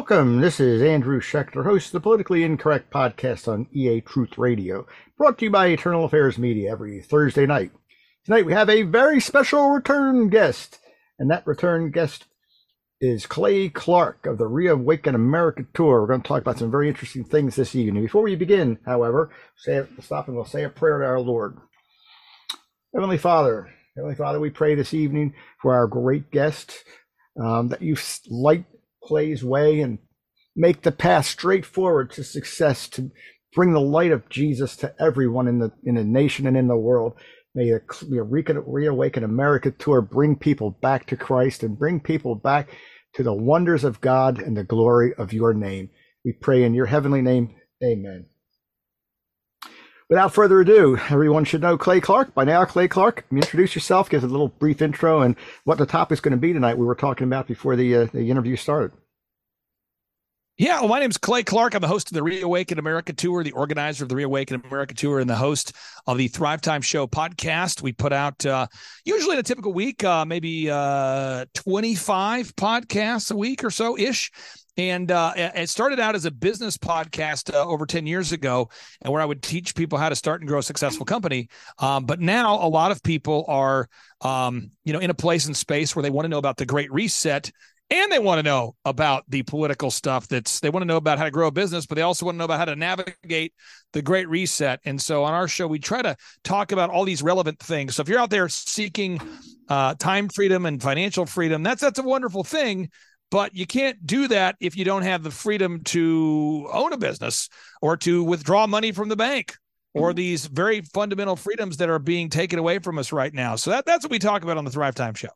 Welcome. This is Andrew Shecktor, host of the Politically Incorrect podcast on EA Truth Radio, brought to you by Eternal Affairs Media every Thursday night. Tonight we have a very special return guest, and that return guest is Clay Clark of the Reawaken America Tour. We're going to talk about some very interesting things this evening. Before we begin, however, say stop and we'll say a prayer to our Lord. Heavenly Father, Heavenly Father, we pray this evening for our great guest um, that you light Clay's way and make the path straight forward to success to bring the light of Jesus to everyone in the in the nation and in the world. May the Reawaken America tour bring people back to Christ and bring people back to the wonders of God and the glory of your name. We pray in your heavenly name. Amen. Without further ado, everyone should know Clay Clark. By now, Clay Clark, introduce yourself, give a little brief intro and what the topic is going to be tonight. We were talking about before the, uh, the interview started. Yeah, well, my name is Clay Clark. I'm the host of the Reawaken America Tour, the organizer of the Reawaken America Tour, and the host of the Thrive Time Show podcast. We put out uh, usually in a typical week, uh, maybe uh, 25 podcasts a week or so ish. And uh, it started out as a business podcast uh, over 10 years ago, and where I would teach people how to start and grow a successful company. Um, but now a lot of people are, um, you know, in a place and space where they want to know about the Great Reset and they want to know about the political stuff that's they want to know about how to grow a business but they also want to know about how to navigate the great reset and so on our show we try to talk about all these relevant things so if you're out there seeking uh, time freedom and financial freedom that's that's a wonderful thing but you can't do that if you don't have the freedom to own a business or to withdraw money from the bank or mm-hmm. these very fundamental freedoms that are being taken away from us right now. So that, that's what we talk about on the Thrive Time Show.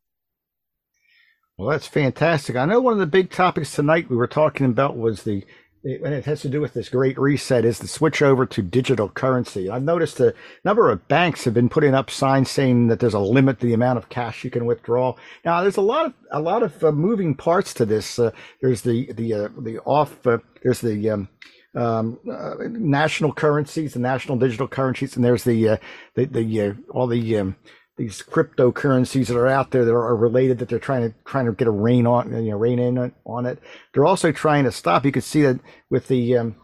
Well, that's fantastic. I know one of the big topics tonight we were talking about was the and it has to do with this great reset is the switch over to digital currency. I've noticed a number of banks have been putting up signs saying that there's a limit to the amount of cash you can withdraw. Now, there's a lot of a lot of uh, moving parts to this. Uh, there's the the uh, the off. Uh, there's the um, um, uh, national currencies, the national digital currencies, and there's the uh, the the all the um, these cryptocurrencies that are out there that are related that they're trying to trying to get a rein on you know rein in on it. They're also trying to stop. You can see that with the um,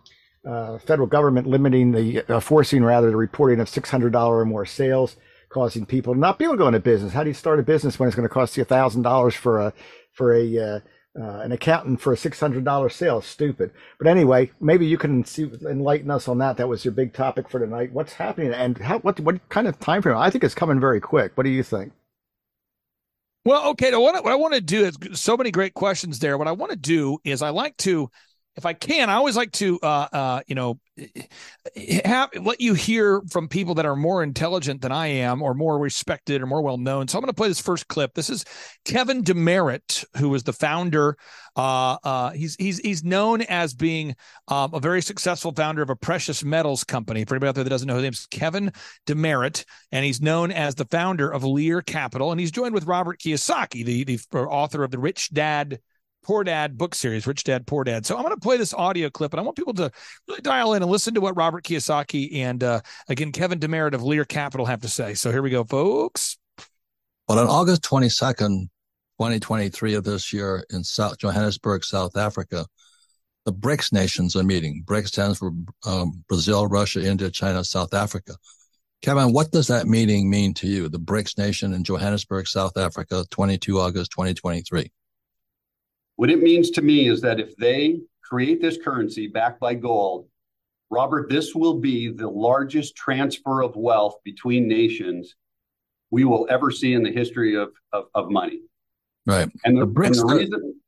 uh, federal government limiting the uh, forcing rather the reporting of six hundred dollar or more sales, causing people to not be able to go into business. How do you start a business when it's going to cost you thousand dollars for a for a uh, uh, an accountant for a six hundred dollar sale. Stupid. But anyway, maybe you can see, enlighten us on that. That was your big topic for tonight. What's happening and how what what kind of time frame? I think it's coming very quick. What do you think? Well, okay. What, what I want to do is so many great questions there. What I want to do is I like to if I can, I always like to, uh, uh, you know, have let you hear from people that are more intelligent than I am, or more respected, or more well known. So I'm going to play this first clip. This is Kevin DeMeritt, who was the founder. Uh, uh, he's he's he's known as being um, a very successful founder of a precious metals company. For anybody out there that doesn't know, his name, name's Kevin DeMeritt, and he's known as the founder of Lear Capital, and he's joined with Robert Kiyosaki, the the author of the Rich Dad Poor Dad book series, Rich Dad, Poor Dad. So I'm going to play this audio clip, and I want people to really dial in and listen to what Robert Kiyosaki and uh, again Kevin DeMeritt of Lear Capital have to say. So here we go, folks. Well, on August 22nd, 2023 of this year in South Johannesburg, South Africa, the BRICS nations are meeting. BRICS stands for um, Brazil, Russia, India, China, South Africa. Kevin, what does that meeting mean to you? The BRICS nation in Johannesburg, South Africa, 22 August 2023. What it means to me is that if they create this currency backed by gold, Robert, this will be the largest transfer of wealth between nations we will ever see in the history of, of, of money. Right. And the, the BRICS, and the reason,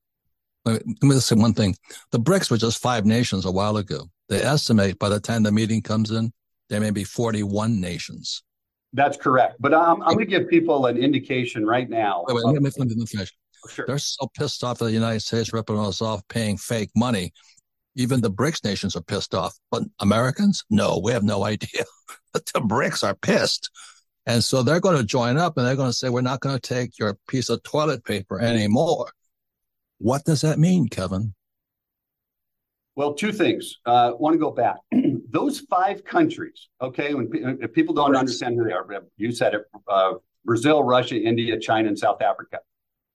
let me say one thing. The BRICS were just five nations a while ago. They estimate by the time the meeting comes in, there may be 41 nations. That's correct. But um, I'm, I'm going to give people an indication right now. Wait, wait, let me finish. Sure. They're so pissed off that the United States ripping us off paying fake money. Even the BRICS nations are pissed off. But Americans, no, we have no idea. but the BRICS are pissed. And so they're going to join up and they're going to say, we're not going to take your piece of toilet paper anymore. What does that mean, Kevin? Well, two things. I uh, want to go back. Those five countries, okay, when if people don't understand who they are, you said it uh, Brazil, Russia, India, China, and South Africa.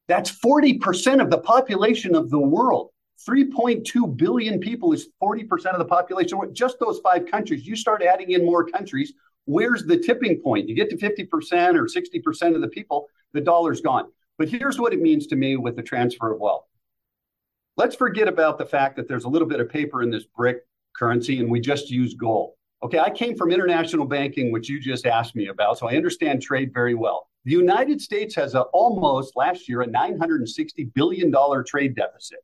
That's 40% of the population of the world. 3.2 billion people is 40% of the population. Just those five countries. You start adding in more countries. Where's the tipping point? You get to 50% or 60% of the people, the dollar's gone. But here's what it means to me with the transfer of wealth. Let's forget about the fact that there's a little bit of paper in this brick currency and we just use gold. Okay, I came from international banking, which you just asked me about, so I understand trade very well. The United States has a, almost last year a $960 billion trade deficit.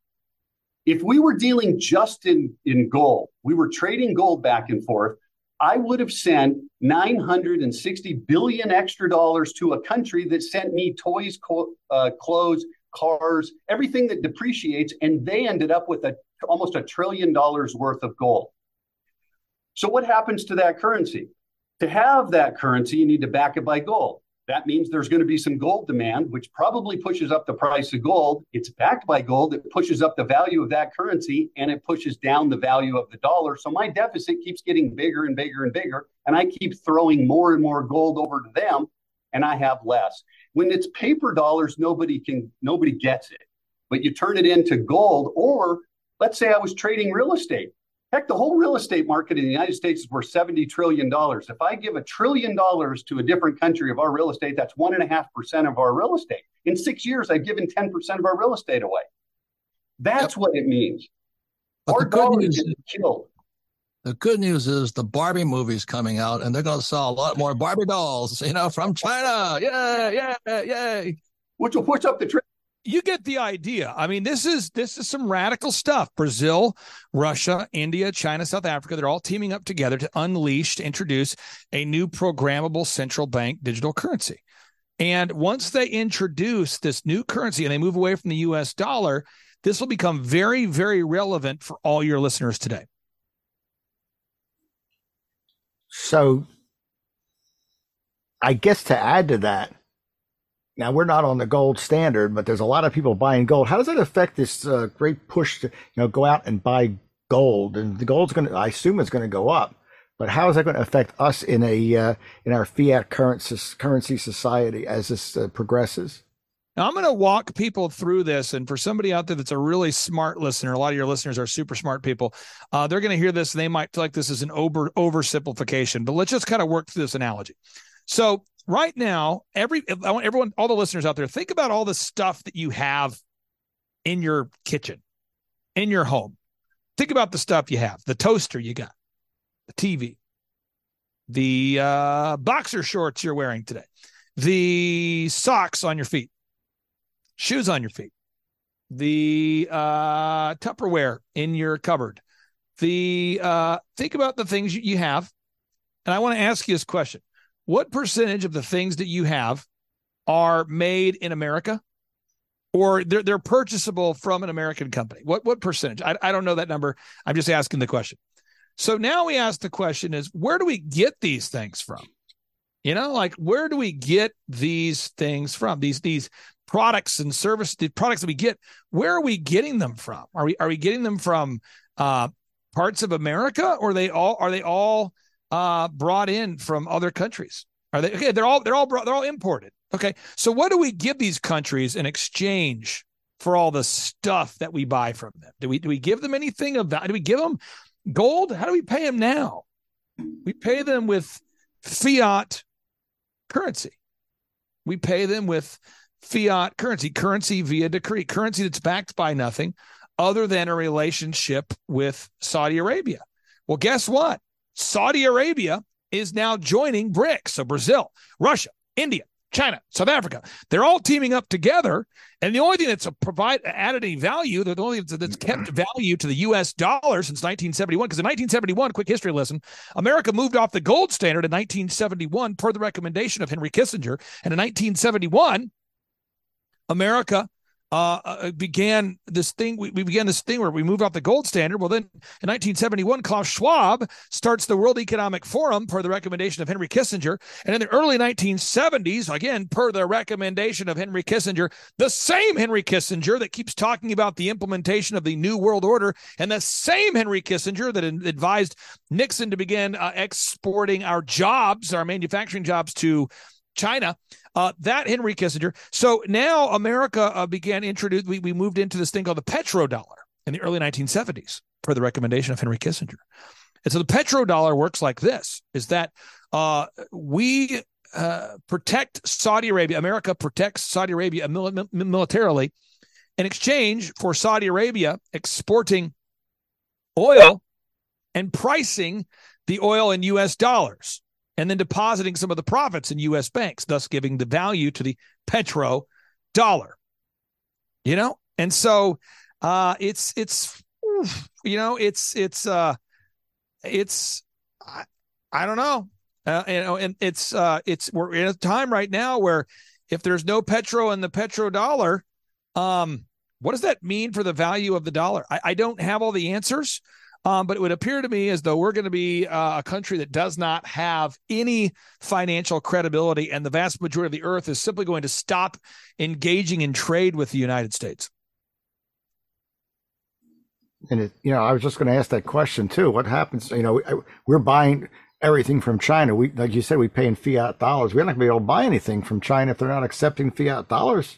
If we were dealing just in, in gold, we were trading gold back and forth, I would have sent 960 billion extra dollars to a country that sent me toys, co- uh, clothes, cars, everything that depreciates, and they ended up with a, almost a trillion dollars worth of gold. So, what happens to that currency? To have that currency, you need to back it by gold. That means there's going to be some gold demand, which probably pushes up the price of gold. It's backed by gold. It pushes up the value of that currency and it pushes down the value of the dollar. So my deficit keeps getting bigger and bigger and bigger. And I keep throwing more and more gold over to them and I have less. When it's paper dollars, nobody can, nobody gets it. But you turn it into gold, or let's say I was trading real estate. Heck, the whole real estate market in the United States is worth $70 trillion. If I give a trillion dollars to a different country of our real estate, that's 1.5% of our real estate. In six years, I've given 10% of our real estate away. That's yep. what it means. But our dollar is killed. The good news is the Barbie movie's coming out, and they're going to sell a lot more Barbie dolls, you know, from China. Yeah, yeah, yay! Which will push up the trade you get the idea. I mean, this is this is some radical stuff. Brazil, Russia, India, China, South Africa, they're all teaming up together to unleash, to introduce a new programmable central bank digital currency. And once they introduce this new currency and they move away from the US dollar, this will become very, very relevant for all your listeners today. So I guess to add to that, now we're not on the gold standard, but there's a lot of people buying gold. How does that affect this uh, great push to you know go out and buy gold? And the gold's going to, I assume, it's going to go up. But how is that going to affect us in a uh, in our fiat currency society as this uh, progresses? Now I'm going to walk people through this, and for somebody out there that's a really smart listener, a lot of your listeners are super smart people. Uh, they're going to hear this, and they might feel like this is an over oversimplification. But let's just kind of work through this analogy. So right now, every I want everyone, all the listeners out there, think about all the stuff that you have in your kitchen, in your home. Think about the stuff you have: the toaster you got, the TV, the uh, boxer shorts you're wearing today, the socks on your feet, shoes on your feet, the uh, Tupperware in your cupboard. The uh, think about the things you have, and I want to ask you this question: what percentage of the things that you have are made in America or they're, they're purchasable from an American company? What, what percentage? I, I don't know that number. I'm just asking the question. So now we ask the question is where do we get these things from? You know, like where do we get these things from? These these products and service the products that we get, where are we getting them from? Are we are we getting them from uh parts of America or they all are they all uh, brought in from other countries? Are they okay? They're all they're all brought, they're all imported. Okay, so what do we give these countries in exchange for all the stuff that we buy from them? Do we do we give them anything of that? Do we give them gold? How do we pay them now? We pay them with fiat currency. We pay them with fiat currency, currency via decree, currency that's backed by nothing other than a relationship with Saudi Arabia. Well, guess what? Saudi Arabia is now joining BRICS. So Brazil, Russia, India, China, South Africa, they're all teaming up together. And the only thing that's provide added any value, the only thing that's kept mm-hmm. value to the US dollar since 1971, because in 1971, quick history lesson, America moved off the gold standard in 1971 per the recommendation of Henry Kissinger. And in 1971, America uh, uh, began this thing. We, we, began this thing where we moved off the gold standard. Well, then in 1971, Klaus Schwab starts the World Economic Forum per the recommendation of Henry Kissinger. And in the early 1970s, again, per the recommendation of Henry Kissinger, the same Henry Kissinger that keeps talking about the implementation of the New World Order, and the same Henry Kissinger that advised Nixon to begin uh, exporting our jobs, our manufacturing jobs to China. Uh, that Henry Kissinger. So now America uh, began introduce. We, we moved into this thing called the petrodollar. in the early 1970s per the recommendation of Henry Kissinger. And so the petrodollar works like this: is that uh, we uh, protect Saudi Arabia, America protects Saudi Arabia mil- militarily in exchange for Saudi Arabia exporting oil and pricing the oil in US dollars and then depositing some of the profits in US banks, thus giving the value to the petro dollar. You know? And so uh it's it's you know, it's it's uh it's I, I don't know. Uh, you know, and it's uh it's we're in a time right now where if there's no petro in the petro dollar, um, what does that mean for the value of the dollar? I, I don't have all the answers. Um, but it would appear to me as though we're going to be uh, a country that does not have any financial credibility, and the vast majority of the earth is simply going to stop engaging in trade with the United States. And it, you know, I was just going to ask that question too. What happens? You know, we're buying everything from China. We, like you said, we pay in fiat dollars. We're not going to be able to buy anything from China if they're not accepting fiat dollars.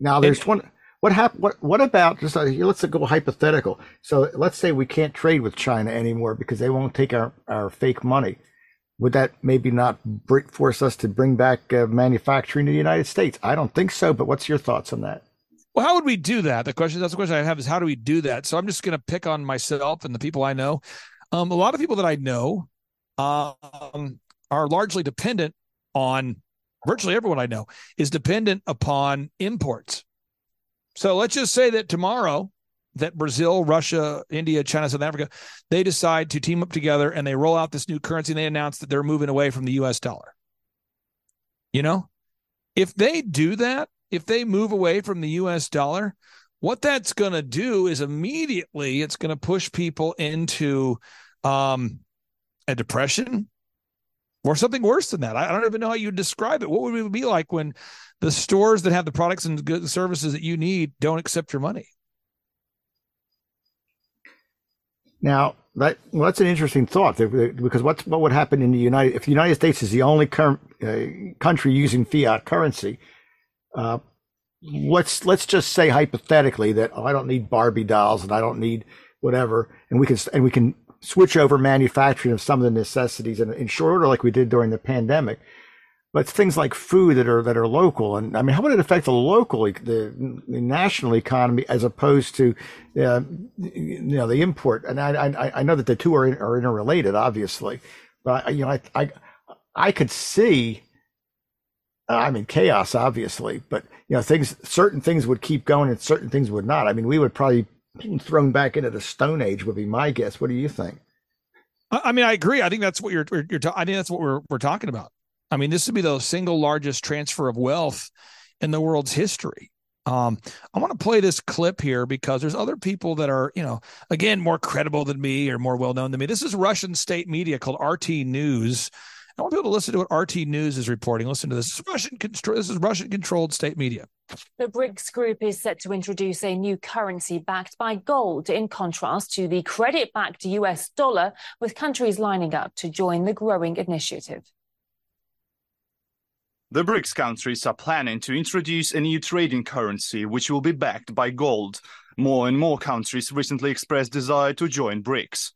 Now, there's and, 20, what hap- What what about just uh, let's go hypothetical. So let's say we can't trade with China anymore because they won't take our, our fake money. Would that maybe not force us to bring back uh, manufacturing to the United States? I don't think so. But what's your thoughts on that? Well, how would we do that? The question that's the question I have is how do we do that? So I'm just going to pick on myself and the people I know. Um, a lot of people that I know um, are largely dependent on virtually everyone I know is dependent upon imports. So let's just say that tomorrow that Brazil, Russia, India, China, South Africa, they decide to team up together and they roll out this new currency and they announce that they're moving away from the US dollar. You know, if they do that, if they move away from the US dollar, what that's going to do is immediately it's going to push people into um, a depression or something worse than that. I don't even know how you describe it. What would it be like when the stores that have the products and services that you need don't accept your money. Now that well, that's an interesting thought because what's what would happen in the United if the United States is the only cur- uh, country using fiat currency? Uh, let's let's just say hypothetically that oh, I don't need Barbie dolls and I don't need whatever, and we can and we can switch over manufacturing of some of the necessities in, in short order like we did during the pandemic but things like food that are that are local. And I mean, how would it affect the local, the, the national economy as opposed to, uh, you know, the import? And I, I, I know that the two are, are interrelated, obviously, but you know, I, I, I could see. I mean, chaos, obviously, but you know, things, certain things would keep going and certain things would not. I mean, we would probably thrown back into the Stone Age would be my guess. What do you think? I mean, I agree. I think that's what you're. you're I think that's what we're we're talking about. I mean, this would be the single largest transfer of wealth in the world's history. Um, I want to play this clip here because there's other people that are, you know, again, more credible than me or more well known than me. This is Russian state media called RT News. I want people to listen to what RT News is reporting. Listen to this. This is Russian, this is Russian controlled state media. The BRICS group is set to introduce a new currency backed by gold, in contrast to the credit backed US dollar, with countries lining up to join the growing initiative. The BRICS countries are planning to introduce a new trading currency which will be backed by gold. More and more countries recently expressed desire to join BRICS.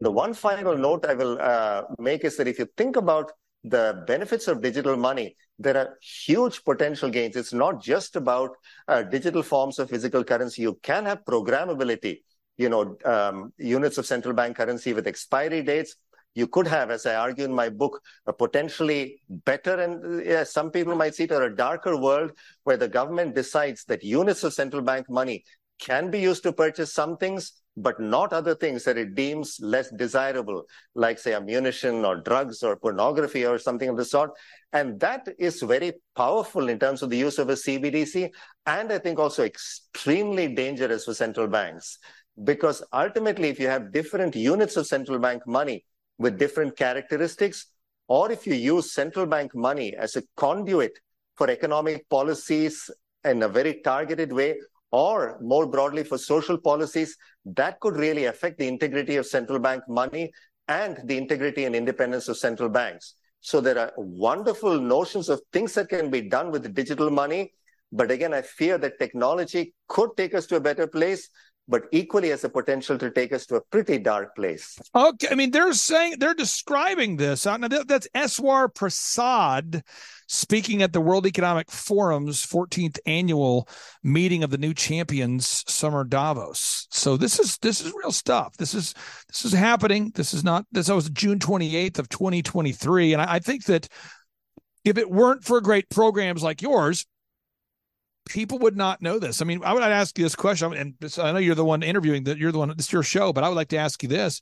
The one final note I will uh, make is that if you think about the benefits of digital money, there are huge potential gains. It's not just about uh, digital forms of physical currency. You can have programmability, you know, um, units of central bank currency with expiry dates you could have, as I argue in my book, a potentially better and yeah, some people might see it or a darker world where the government decides that units of central bank money can be used to purchase some things, but not other things that it deems less desirable, like say ammunition or drugs or pornography or something of the sort. And that is very powerful in terms of the use of a CBDC, and I think also extremely dangerous for central banks. Because ultimately, if you have different units of central bank money, with different characteristics, or if you use central bank money as a conduit for economic policies in a very targeted way, or more broadly for social policies, that could really affect the integrity of central bank money and the integrity and independence of central banks. So there are wonderful notions of things that can be done with digital money, But again, I fear that technology could take us to a better place, but equally has the potential to take us to a pretty dark place. Okay, I mean they're saying they're describing this. Uh, now that's Eswar Prasad speaking at the World Economic Forum's 14th annual meeting of the new champions summer Davos. So this is this is real stuff. This is this is happening. This is not this was June 28th of 2023 and I, I think that if it weren't for great programs like yours, people would not know this. I mean, I would ask you this question, and I know you're the one interviewing that you're the one. It's your show, but I would like to ask you this: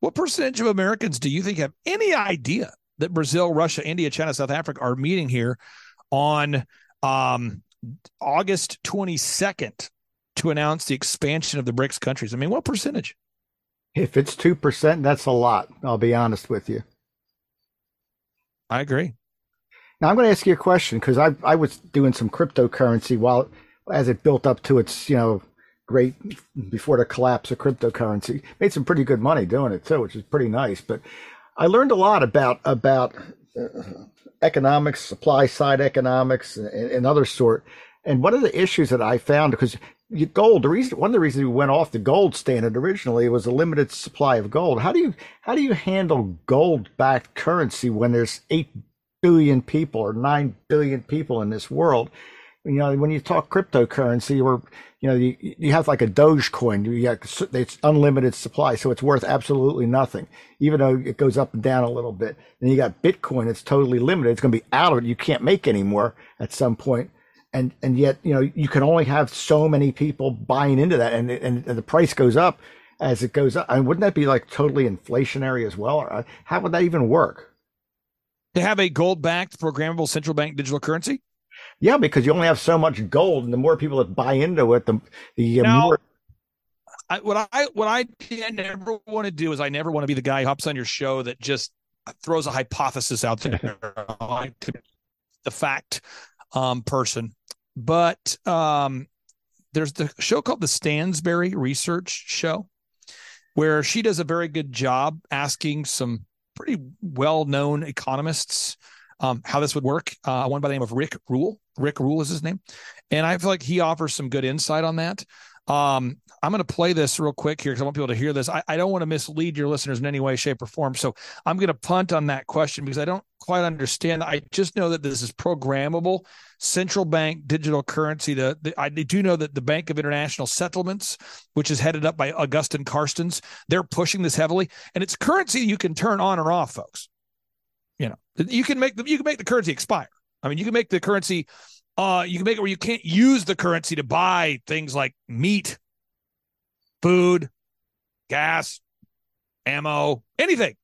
What percentage of Americans do you think have any idea that Brazil, Russia, India, China, South Africa are meeting here on um, August 22nd to announce the expansion of the BRICS countries? I mean, what percentage? If it's two percent, that's a lot. I'll be honest with you. I agree. Now I'm going to ask you a question because I I was doing some cryptocurrency while as it built up to its you know great before the collapse of cryptocurrency. Made some pretty good money doing it too, which is pretty nice. But I learned a lot about about uh, economics, supply side economics, and, and other sort. And one of the issues that I found because gold, the reason one of the reasons we went off the gold standard originally was a limited supply of gold. How do you how do you handle gold backed currency when there's eight billion people or 9 billion people in this world. You know, when you talk cryptocurrency or, you know, you, you have like a Dogecoin, you have, it's unlimited supply. So it's worth absolutely nothing, even though it goes up and down a little bit. Then you got Bitcoin. It's totally limited. It's going to be out of it. You can't make anymore at some point. And, and yet, you know, you can only have so many people buying into that and, and, and the price goes up as it goes up. I mean, wouldn't that be like totally inflationary as well? Or uh, how would that even work? To have a gold backed programmable central bank digital currency? Yeah, because you only have so much gold, and the more people that buy into it, the the now, more. I, what I what I never want to do is I never want to be the guy who hops on your show that just throws a hypothesis out there, the fact um, person. But um, there's the show called the Stansberry Research Show, where she does a very good job asking some pretty well known economists um, how this would work. Uh, one by the name of Rick Rule. Rick Rule is his name. And I feel like he offers some good insight on that. Um, I'm going to play this real quick here because I want people to hear this. I, I don't want to mislead your listeners in any way, shape, or form. So I'm going to punt on that question because I don't quite understand. I just know that this is programmable central bank digital currency. The, the, I do know that the Bank of International Settlements, which is headed up by Agustín Carstens, they're pushing this heavily, and it's currency you can turn on or off, folks. You know, you can make the you can make the currency expire. I mean, you can make the currency uh, you can make it where you can't use the currency to buy things like meat, food, gas, ammo, anything,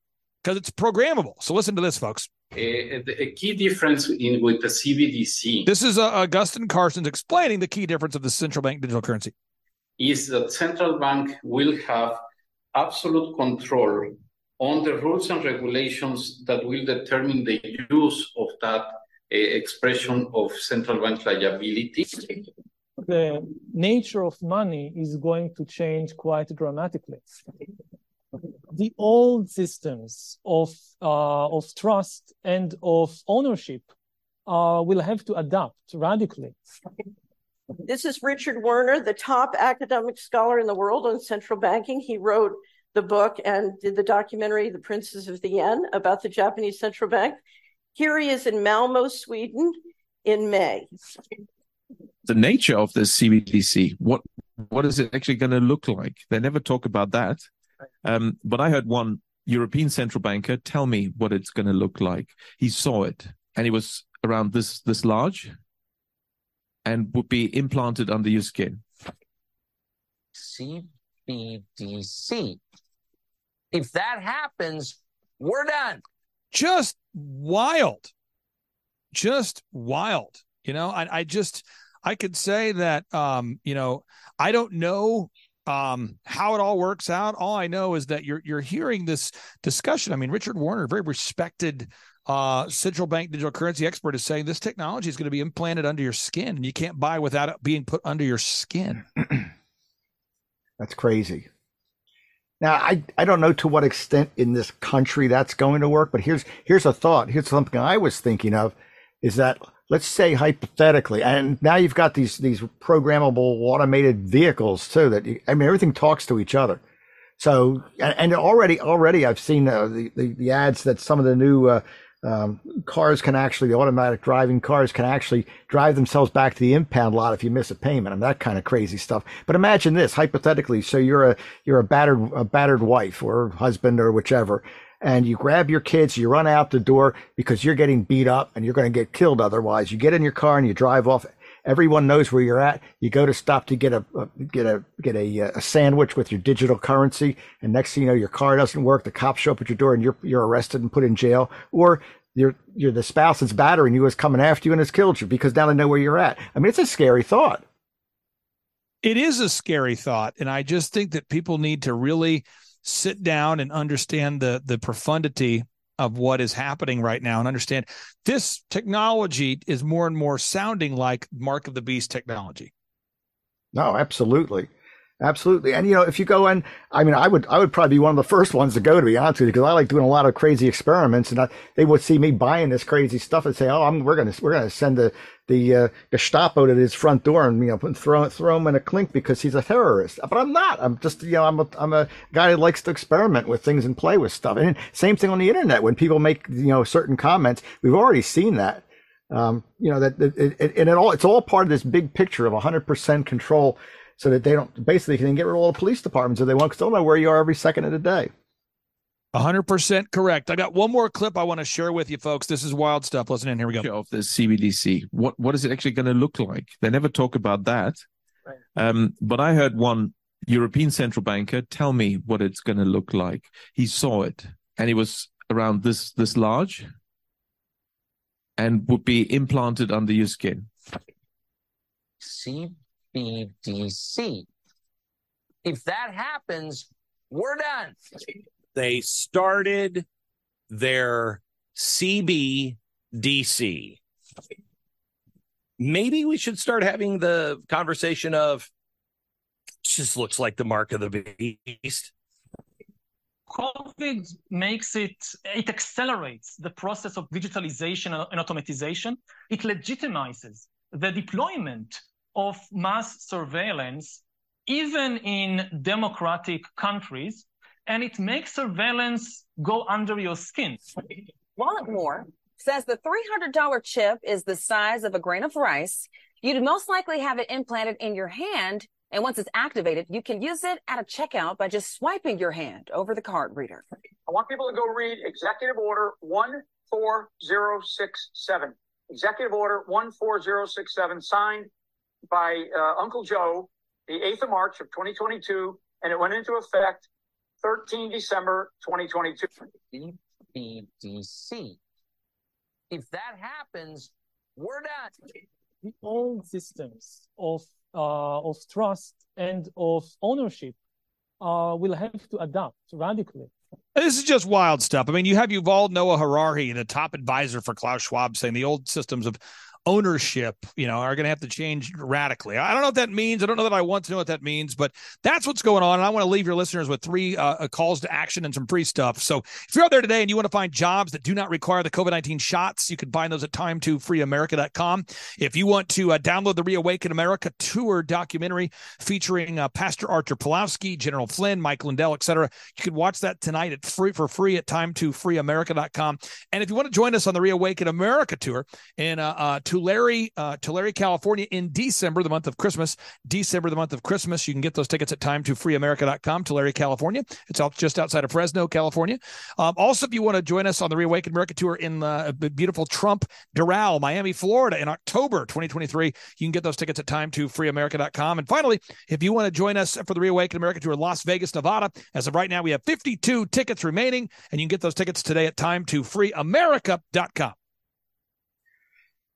because it's programmable. So listen to this, folks. A, a key difference in with the CBDC. This is uh, Agustín Carstens explaining the key difference of the central bank digital currency. Is that central bank will have absolute control on the rules and regulations that will determine the use of that expression of central bank liability? The nature of money is going to change quite dramatically. The old systems of uh, of trust and of ownership uh, will have to adapt radically. This is Richard Werner, the top academic scholar in the world on central banking. He wrote the book and did the documentary, The Princes of the Yen, about the Japanese central bank. Here he is in Malmo, Sweden in May. The nature of this CBDC, what what is it actually going to look like? They never talk about that. Um, but I heard one European central banker tell me what it's going to look like. He saw it, and it was around this this large, and would be implanted under your skin. CBDC. If that happens, we're done just wild, just wild. You know, I, I just I could say that um, you know, I don't know um, how it all works out. All I know is that you're you're hearing this discussion. I mean, Richard Werner, very respected uh, central bank digital currency expert, is saying this technology is going to be implanted under your skin, and you can't buy without it being put under your skin. That's crazy. Now, I, I don't know to what extent in this country that's going to work, but here's here's a thought. Here's something I was thinking of is that let's say hypothetically, and now you've got these these programmable automated vehicles too. That you, I mean, everything talks to each other. So, and already already I've seen uh, the, the, the ads that some of the new uh, um, cars can actually, the automatic driving cars can actually drive themselves back to the impound lot if you miss a payment and that kind of crazy stuff. But imagine this hypothetically. So you're a, you're a battered, a battered wife or husband or whichever. And you grab your kids, you run out the door because you're getting beat up and you're going to get killed otherwise. You get in your car and you drive off everyone knows where you're at. You go to stop to get a, a get a get a, uh, a sandwich with your digital currency, and next thing you know, your car doesn't work. The cops show up at your door, and you're you're arrested and put in jail. Or you're you're the spouse that's battering you is coming after you and has killed you because now they know where you're at. I mean, it's a scary thought. It is a scary thought, and I just think that people need to really sit down and understand the the profundity of what is happening right now. And understand this technology is more and more sounding like mark of the beast technology. No absolutely absolutely and you know if you go in i mean i would i would probably be one of the first ones to go to be honest with you because i like doing a lot of crazy experiments and I, they would see me buying this crazy stuff and say oh I'm, we're gonna we're gonna send the the uh, Gestapo to his front door and you know throw throw him in a clink because he's a terrorist. But I'm not. I'm just you know I'm a I'm a guy who likes to experiment with things and play with stuff. And same thing on the internet when people make you know certain comments. We've already seen that. Um, you know that it, it, and it all it's all part of this big picture of 100% control, so that they don't basically can get rid of all the police departments if they want because they'll know where you are every second of the day. 100% correct. I got one more clip I want to share with you folks. This is wild stuff. Listen in. Here we go. Of the CBDC. What what is it actually going to look like? They never talk about that. Right. Um, but I heard one European central banker tell me what it's going to look like. He saw it and it was around this this large and would be implanted under your skin. CBDC. If that happens, we're done. They started their CBDC. Maybe we should start having the conversation of just looks like the mark of the beast. COVID makes it, it accelerates the process of digitalization and automatization. It legitimizes the deployment of mass surveillance, even in democratic countries, and it makes surveillance go under your skin. Walletmor says the $300 chip is the size of a grain of rice. You'd most likely have it implanted in your hand. And once it's activated, you can use it at a checkout by just swiping your hand over the card reader. I want people to go read Executive Order 14067. Executive Order 14067, signed by uh, Uncle Joe, the 8th of March of 2022, and it went into effect 13 December 2022. CBDC. If that happens, we're done. The old systems of uh, of trust and of ownership uh, will have to adapt radically. This is just wild stuff. I mean, you have Yuval Noah Harari, the top advisor for Klaus Schwab, saying the old systems of ownership, you know, are going to have to change radically. I don't know what that means. I don't know that I want to know what that means, but that's what's going on. And I want to leave your listeners with three uh, uh, calls to action and some free stuff. So if you're out there today and you want to find jobs that do not require the COVID 19 shots, you can find those at time2freeamerica.com. If you want to uh, download the Reawaken America tour documentary featuring uh, Pastor Artur Pawlowski, General Flynn, Mike Lindell, etc., you can watch that tonight at free for free at time2freeamerica.com. And if you want to join us on the Reawaken America tour in uh, uh Tulare, uh, Tulare, California in December, the month of Christmas. December, the month of Christmas. You can get those tickets at time2freeamerica.com, Tulare, California. It's out just outside of Fresno, California. Um, also, if you want to join us on the Reawaken America Tour in the beautiful Trump Doral, Miami, Florida in October 2023, you can get those tickets at time2freeamerica.com. And finally, if you want to join us for the Reawaken America Tour in Las Vegas, Nevada, as of right now, we have 52 tickets remaining, and you can get those tickets today at time2freeamerica.com.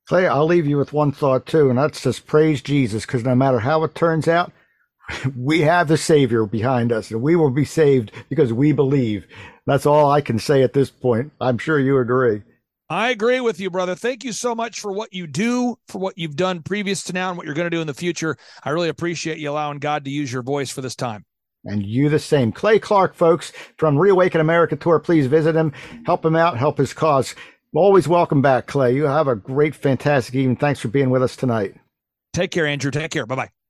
Clay, I'll leave you with one thought too, and that's just praise Jesus, because no matter how it turns out, we have the Savior behind us, and we will be saved because we believe. That's all I can say at this point. I'm sure you agree. I agree with you, brother. Thank you so much for what you do, for what you've done previous to now, and what you're going to do in the future. I really appreciate you allowing God to use your voice for this time. And you the same. Clay Clark, folks, from Reawaken America Tour. Please visit him, help him out, help his cause. Always welcome back, Clay. You have a great, fantastic evening. Thanks for being with us tonight. Take care, Andrew. Take care. Bye bye.